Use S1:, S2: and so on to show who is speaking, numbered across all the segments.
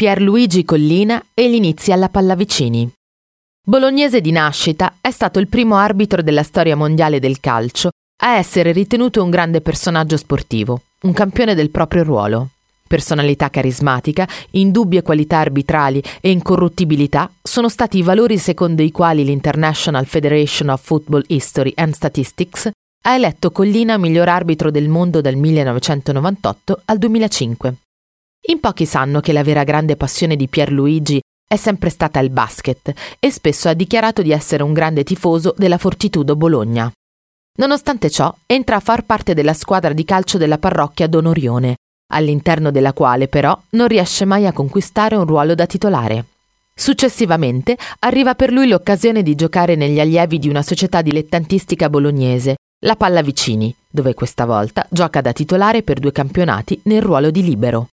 S1: Pierluigi Collina e gli inizi alla Pallavicini. Bolognese di nascita, è stato il primo arbitro della storia mondiale del calcio a essere ritenuto un grande personaggio sportivo, un campione del proprio ruolo. Personalità carismatica, indubbie qualità arbitrali e incorruttibilità sono stati i valori secondo i quali l'International Federation of Football History and Statistics ha eletto Collina miglior arbitro del mondo dal 1998 al 2005. In pochi sanno che la vera grande passione di Pierluigi è sempre stata il basket e spesso ha dichiarato di essere un grande tifoso della Fortitudo Bologna. Nonostante ciò, entra a far parte della squadra di calcio della parrocchia Don Orione, all'interno della quale però non riesce mai a conquistare un ruolo da titolare. Successivamente arriva per lui l'occasione di giocare negli allievi di una società dilettantistica bolognese, la Pallavicini, dove questa volta gioca da titolare per due campionati nel ruolo di libero.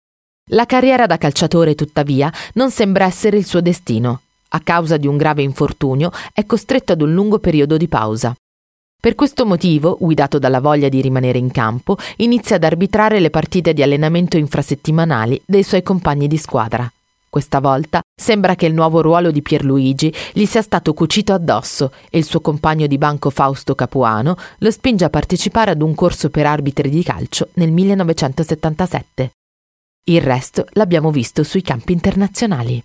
S1: La carriera da calciatore, tuttavia, non sembra essere il suo destino. A causa di un grave infortunio è costretto ad un lungo periodo di pausa. Per questo motivo, guidato dalla voglia di rimanere in campo, inizia ad arbitrare le partite di allenamento infrasettimanali dei suoi compagni di squadra. Questa volta sembra che il nuovo ruolo di Pierluigi gli sia stato cucito addosso e il suo compagno di banco Fausto Capuano lo spinge a partecipare ad un corso per arbitri di calcio nel 1977. Il resto l'abbiamo visto sui campi internazionali.